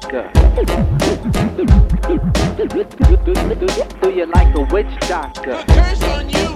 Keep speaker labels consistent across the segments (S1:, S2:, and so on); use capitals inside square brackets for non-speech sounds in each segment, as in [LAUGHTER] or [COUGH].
S1: doctor? Do you
S2: like a witch doctor?
S1: A curse on you!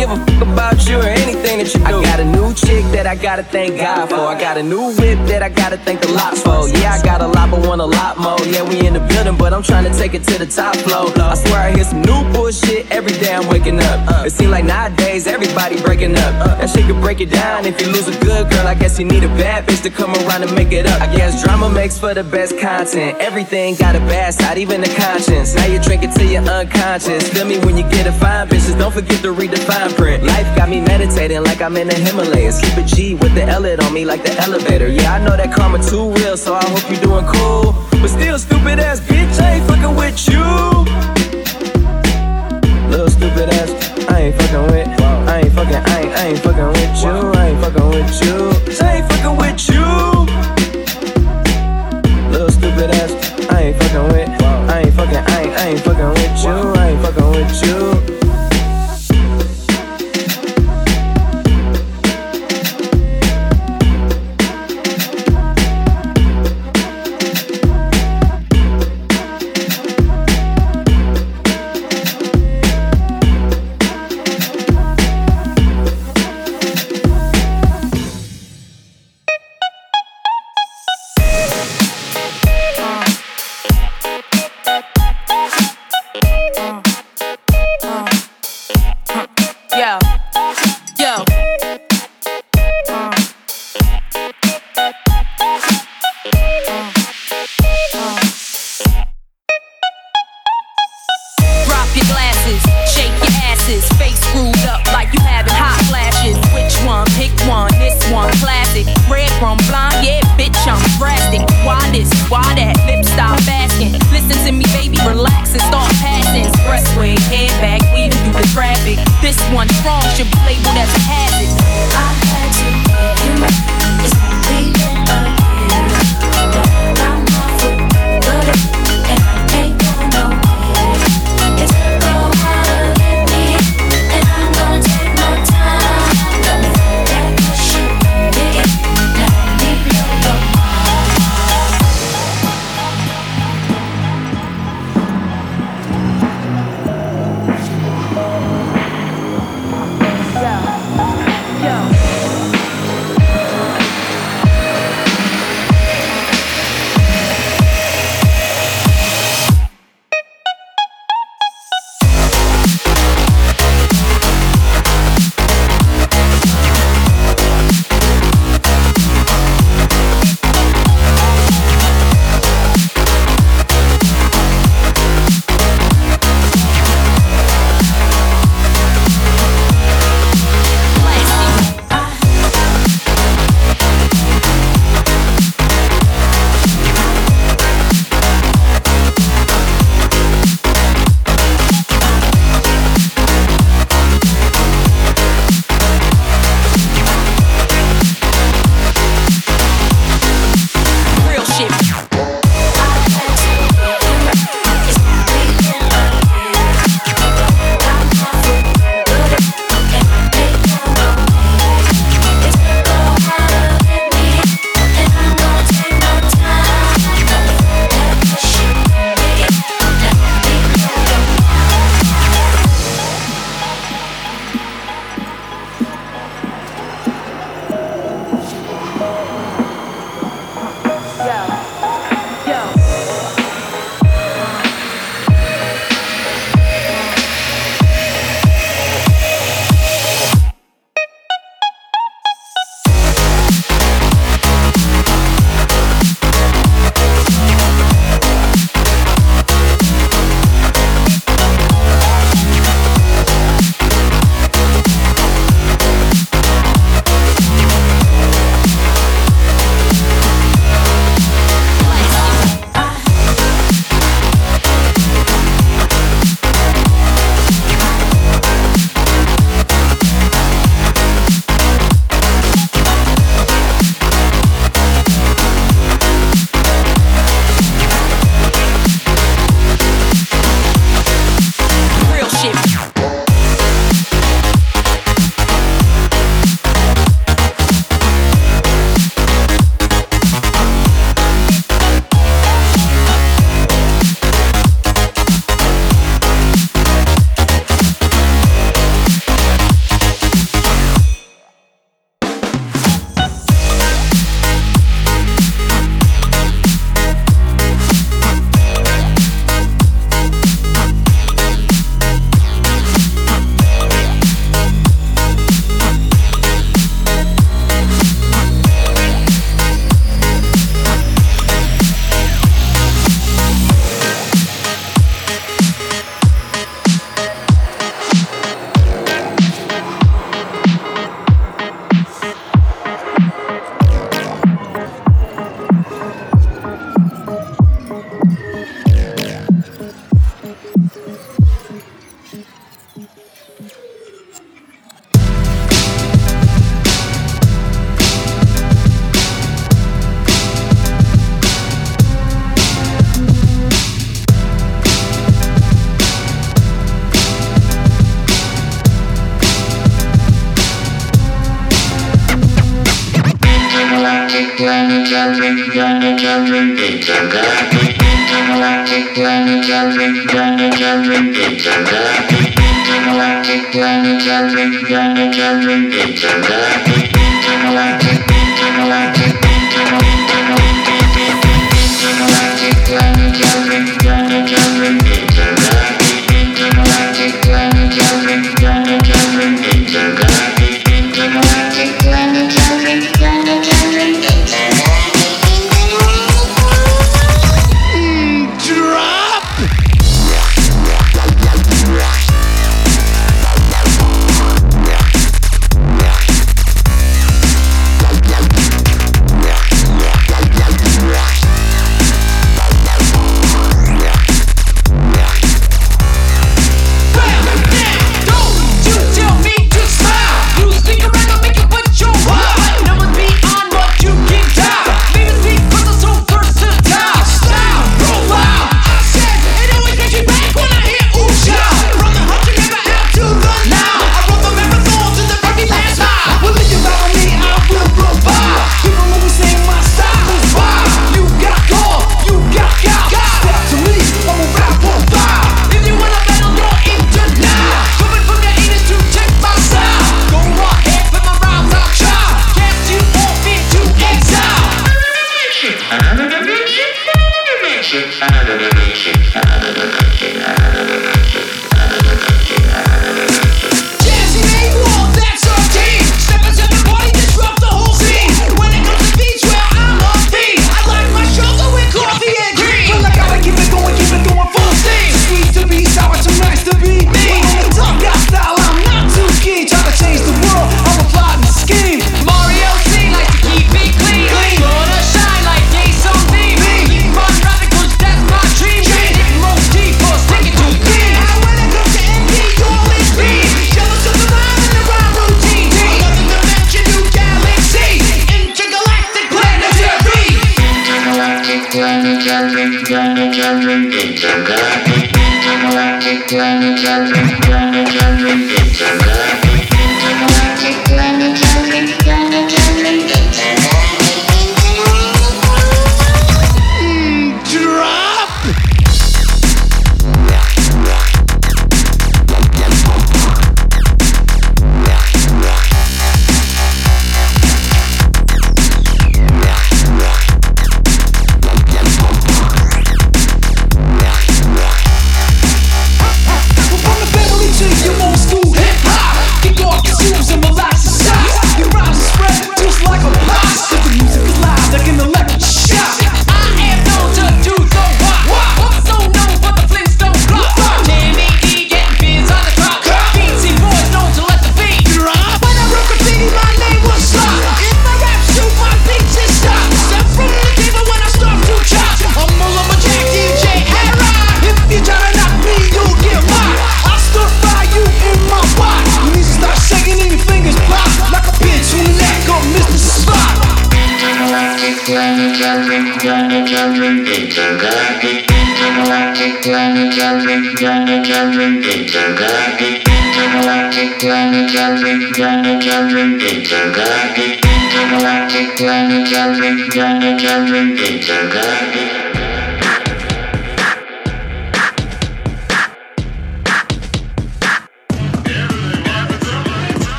S3: give a fuck about you or anything that you do. I got a new I gotta thank God for. I got a new whip that I gotta thank the lot for. Yeah, I got a lot, but want a lot more. Yeah, we in the building, but I'm trying to take it to the top floor. I swear I hear some new bullshit every day I'm waking up. It seems like nowadays everybody breaking up. That shit could break it down if you lose a good girl. I guess you need a bad bitch to come around and make it up. I guess drama makes for the best content. Everything got a bad side, even the conscience. Now you drink it till you're unconscious. Feel me when you get a fine bitches. Don't forget to read the fine print. Life got me meditating like I'm in the Himalayas. Keep a G with the L on me like the elevator. Yeah, I know that karma too real, so I hope you're doing cool. But still, stupid ass bitch, I ain't fucking with you. Little stupid ass, I ain't fucking with. I ain't fucking, I ain't, I ain't fucking with you. I ain't fucking with you. I ain't fucking with you. Little stupid ass, I ain't fucking with. I ain't fucking, I ain't, I ain't fucking with you. I ain't fucking with you.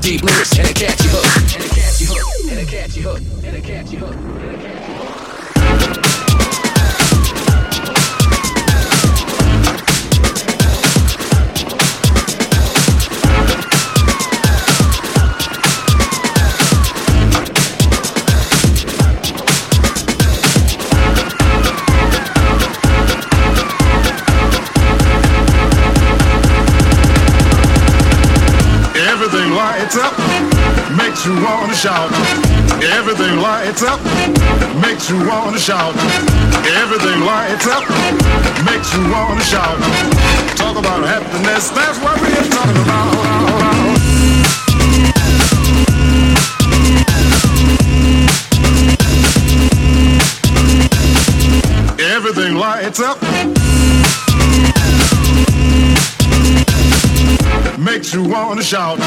S3: deep lyrics and a catchy hook, and a catchy hook, and a catchy hook, and a catchy hook.
S4: wanna shout. Everything lights up, makes you wanna shout. Talk about happiness, that's what we're talking about. Everything lights up. Makes you wanna shout.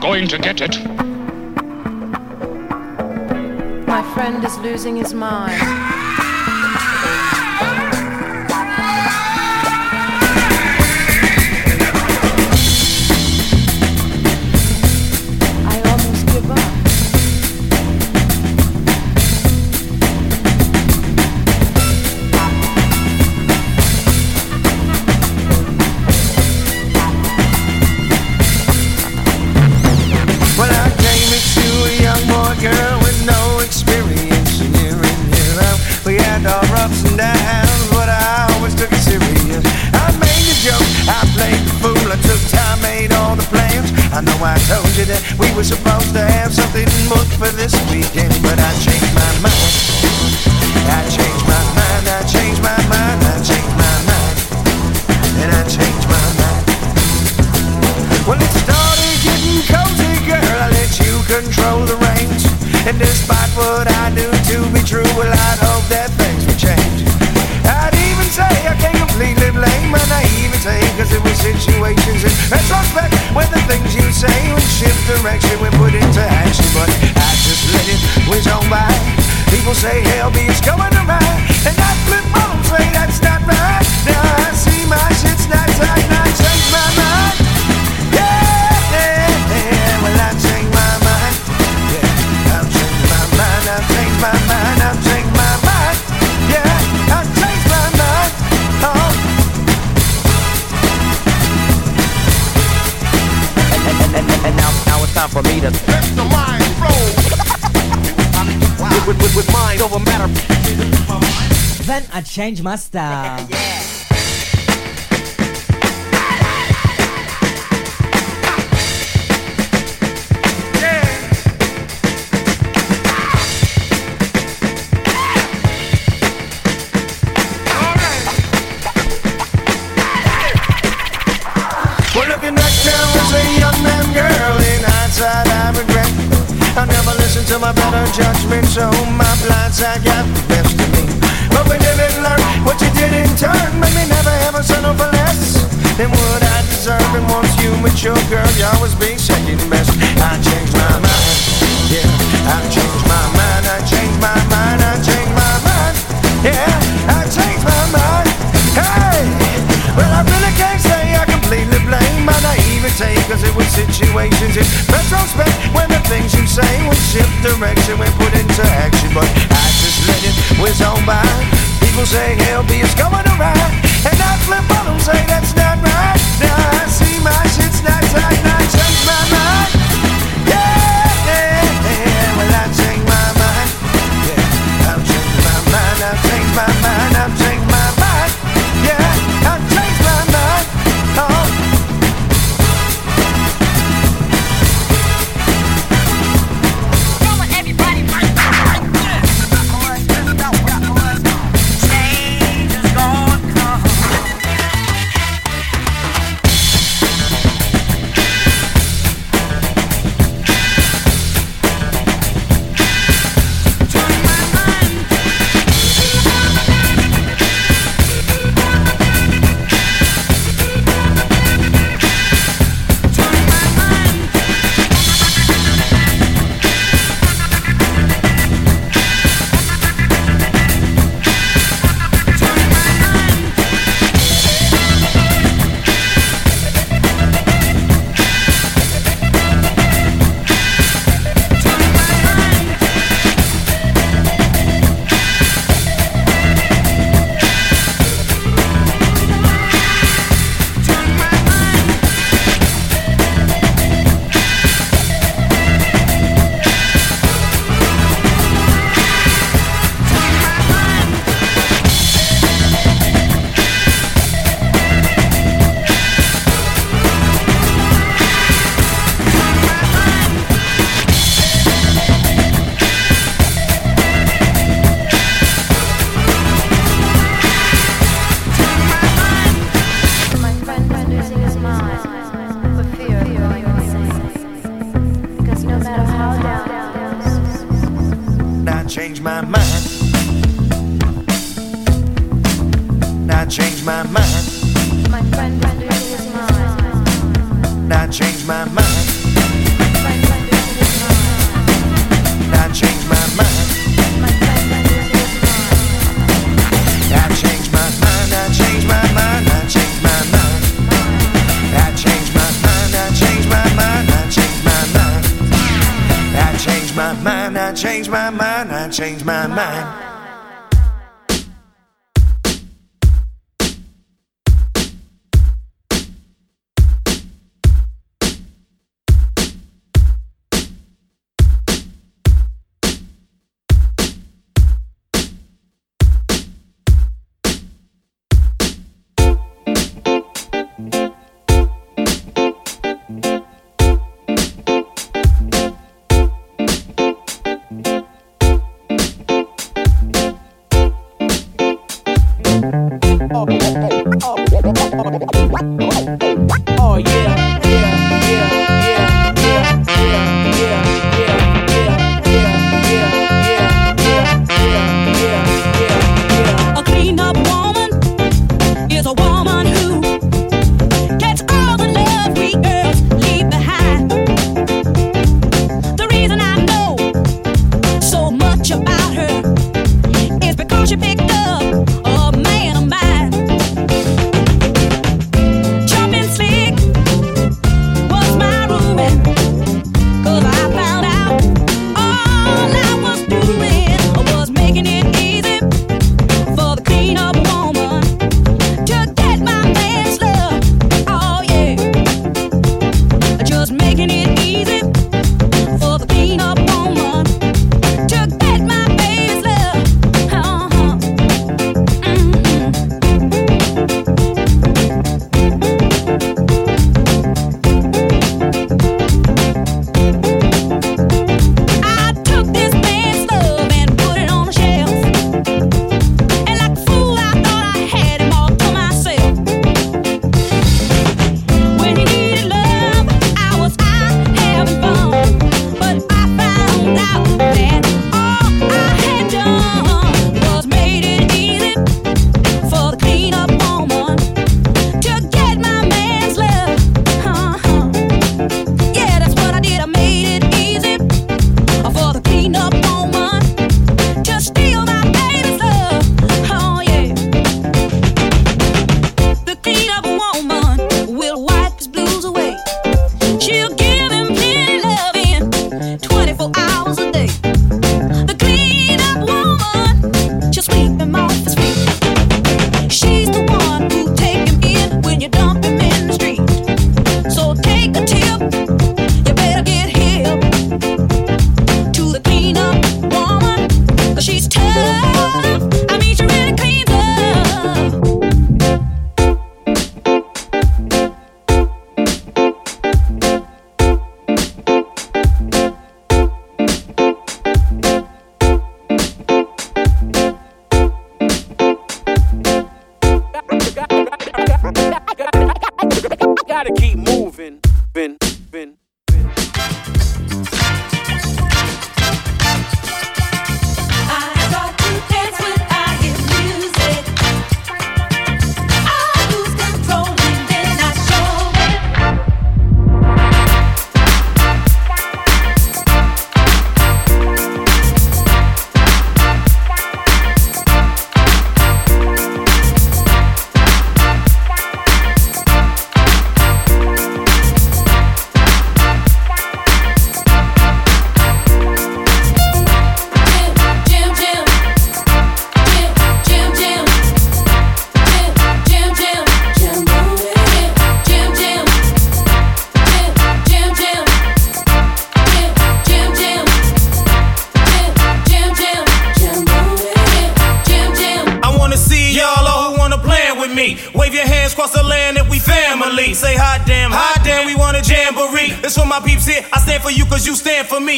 S5: going
S6: to get it.
S7: My friend is losing his mind.
S8: Change
S9: Master. [LAUGHS]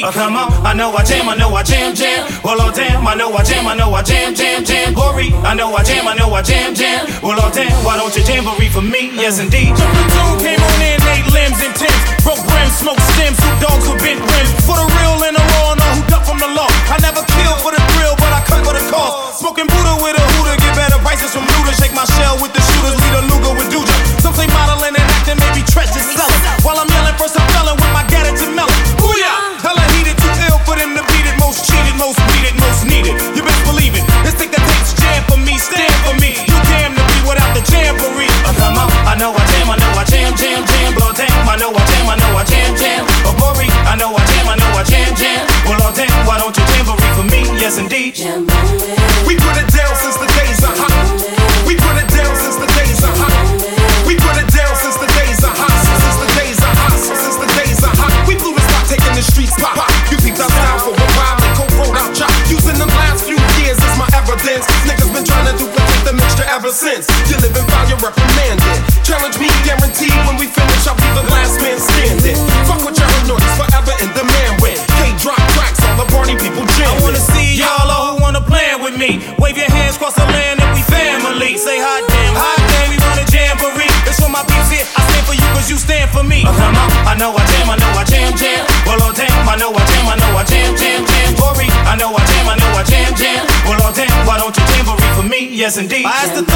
S9: Uh, come on, I know I jam, I know I jam, jam. Well, oh damn, I know I jam, I know I jam, jam, jam. Glory, I know I jam, I know I jam, jam. Well, oh damn, why don't you jamboree for me? Yes, indeed. yes indeed. I the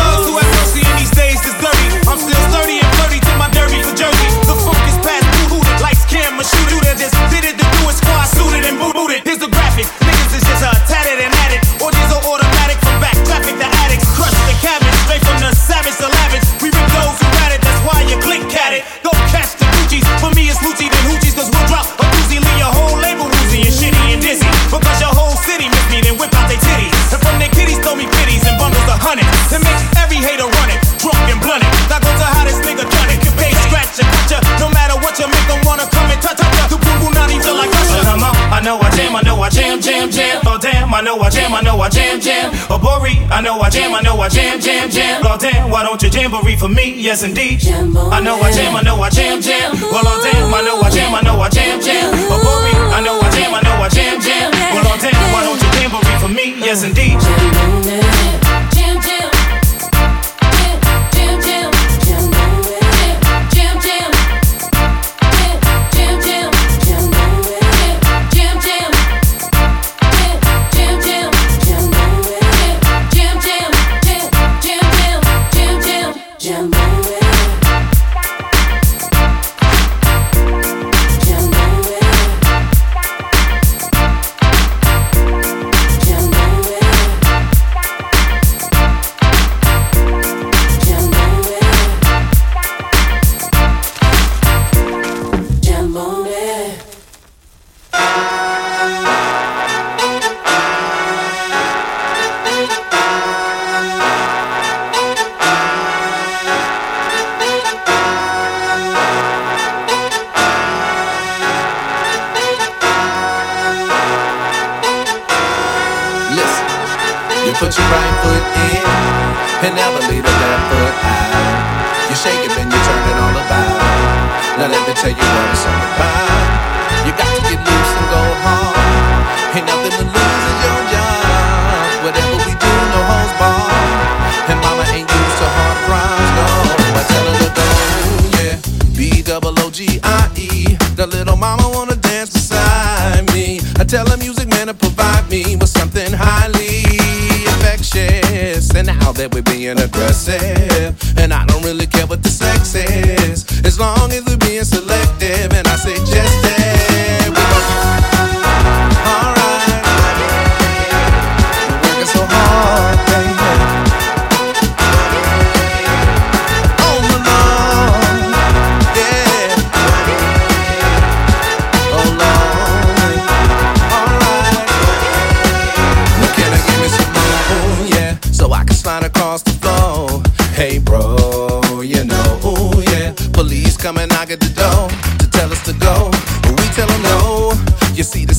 S9: jam, jam. Oh, Bori, I know I jam, I know I jam, jam, jam. Lord damn, why don't you jamboree for me? Yes, indeed. I know I jam, I know I jam, jam. Well, Lord damn, I know I jam, I know I jam, jam. Oh, Bori, I know I jam, I know I jam, jam. Well, Lord damn, why don't you jamboree for me? Yes, indeed.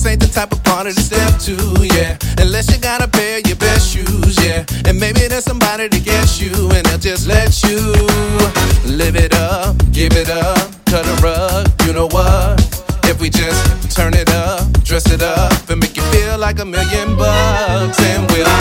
S10: Ain't the type of party to step to, yeah. Unless you got a pair of your best shoes, yeah. And maybe there's somebody to get you, and they'll just let you live it up, give it up, cut a rug. You know what? If we just turn it up, dress it up, and make you feel like a million bucks, and we'll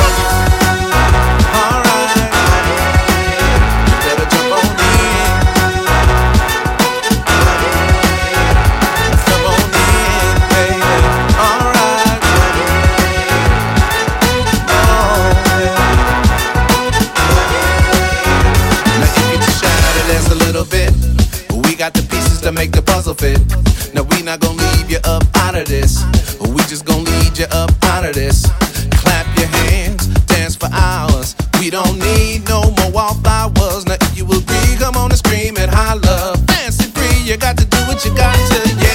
S10: not gonna leave you up out of this. We just gonna lead you up out of this. Clap your hands, dance for hours. We don't need no more wallflowers. Now if you agree, come on and scream and holler. Fancy free, you got to do what you got to,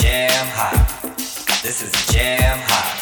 S11: Jam Hot.
S12: This is
S11: Jam Hot.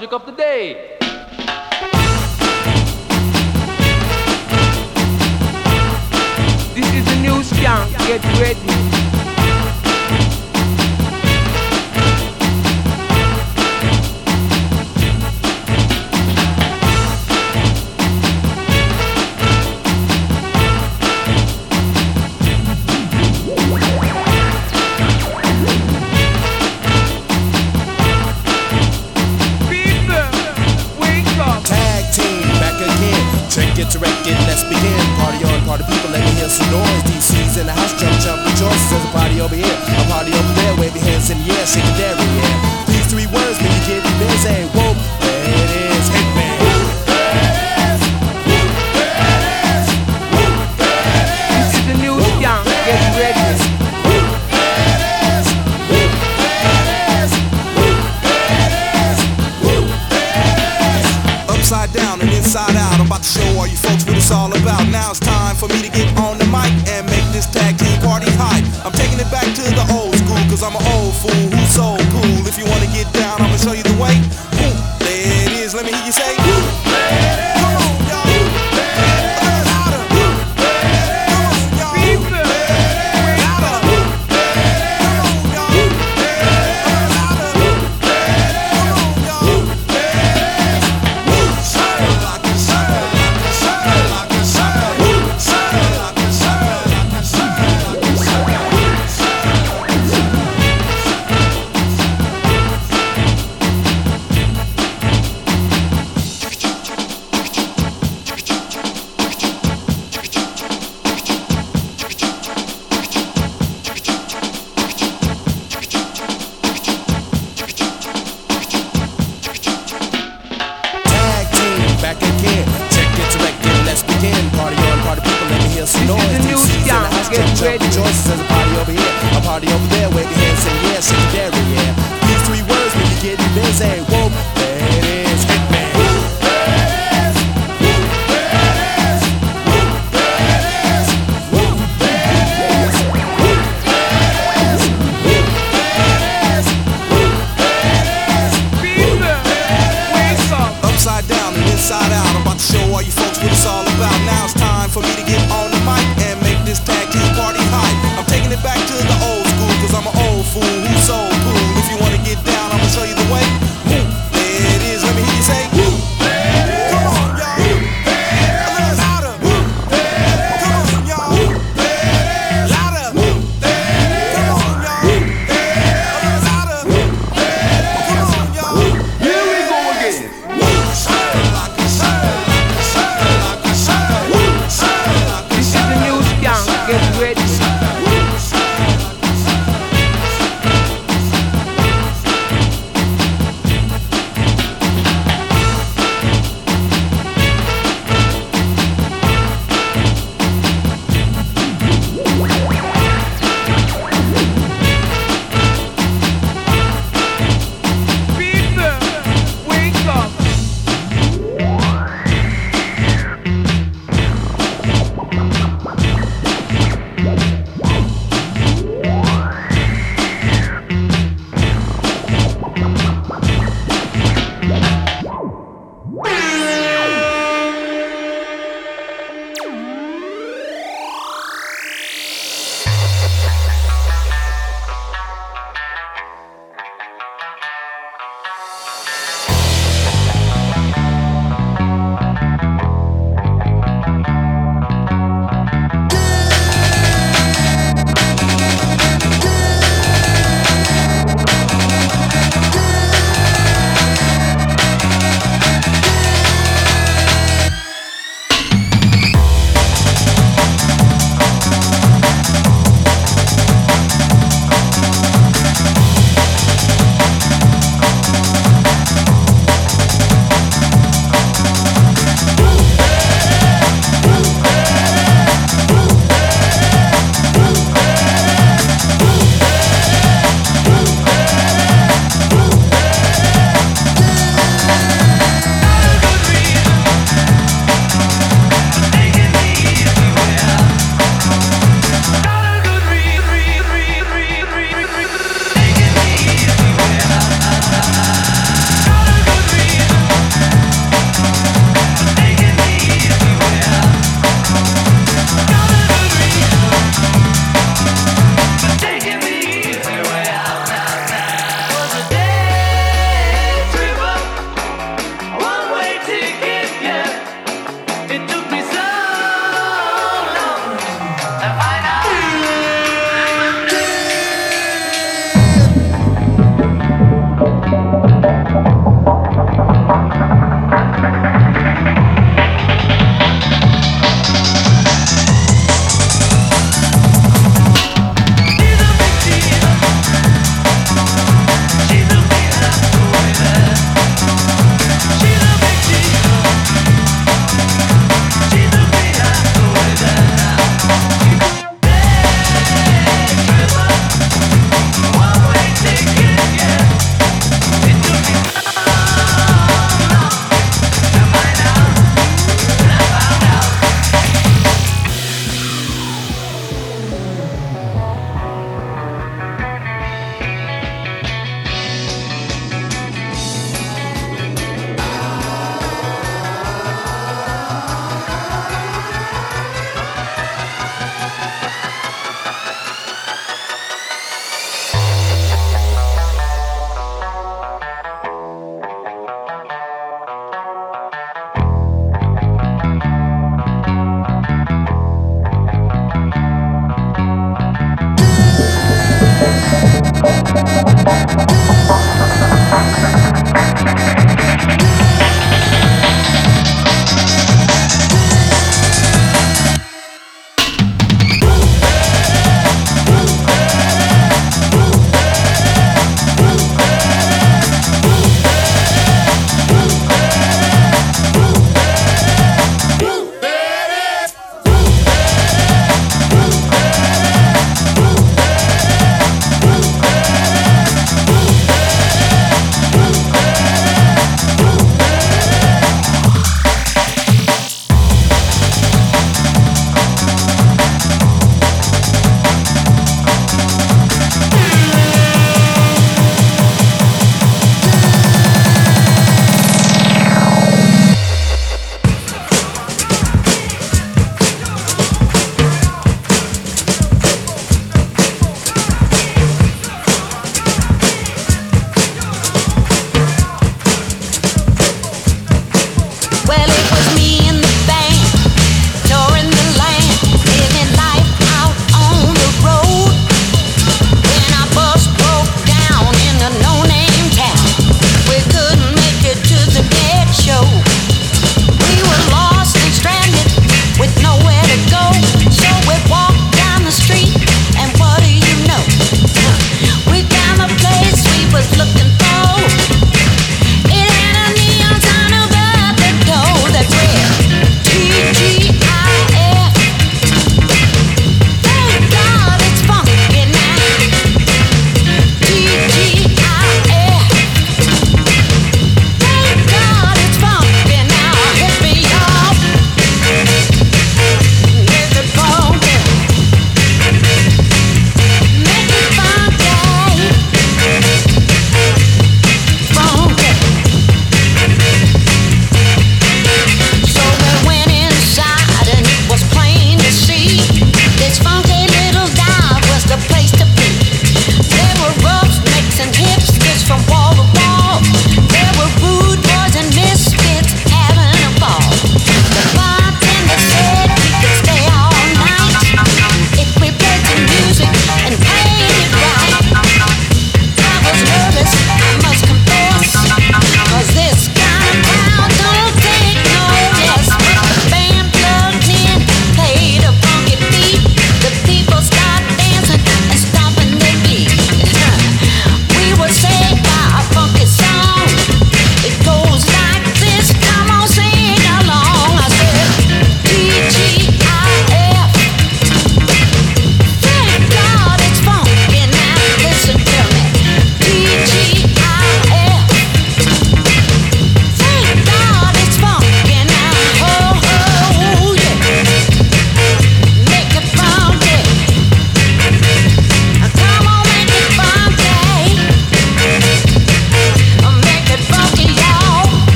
S10: Subject of the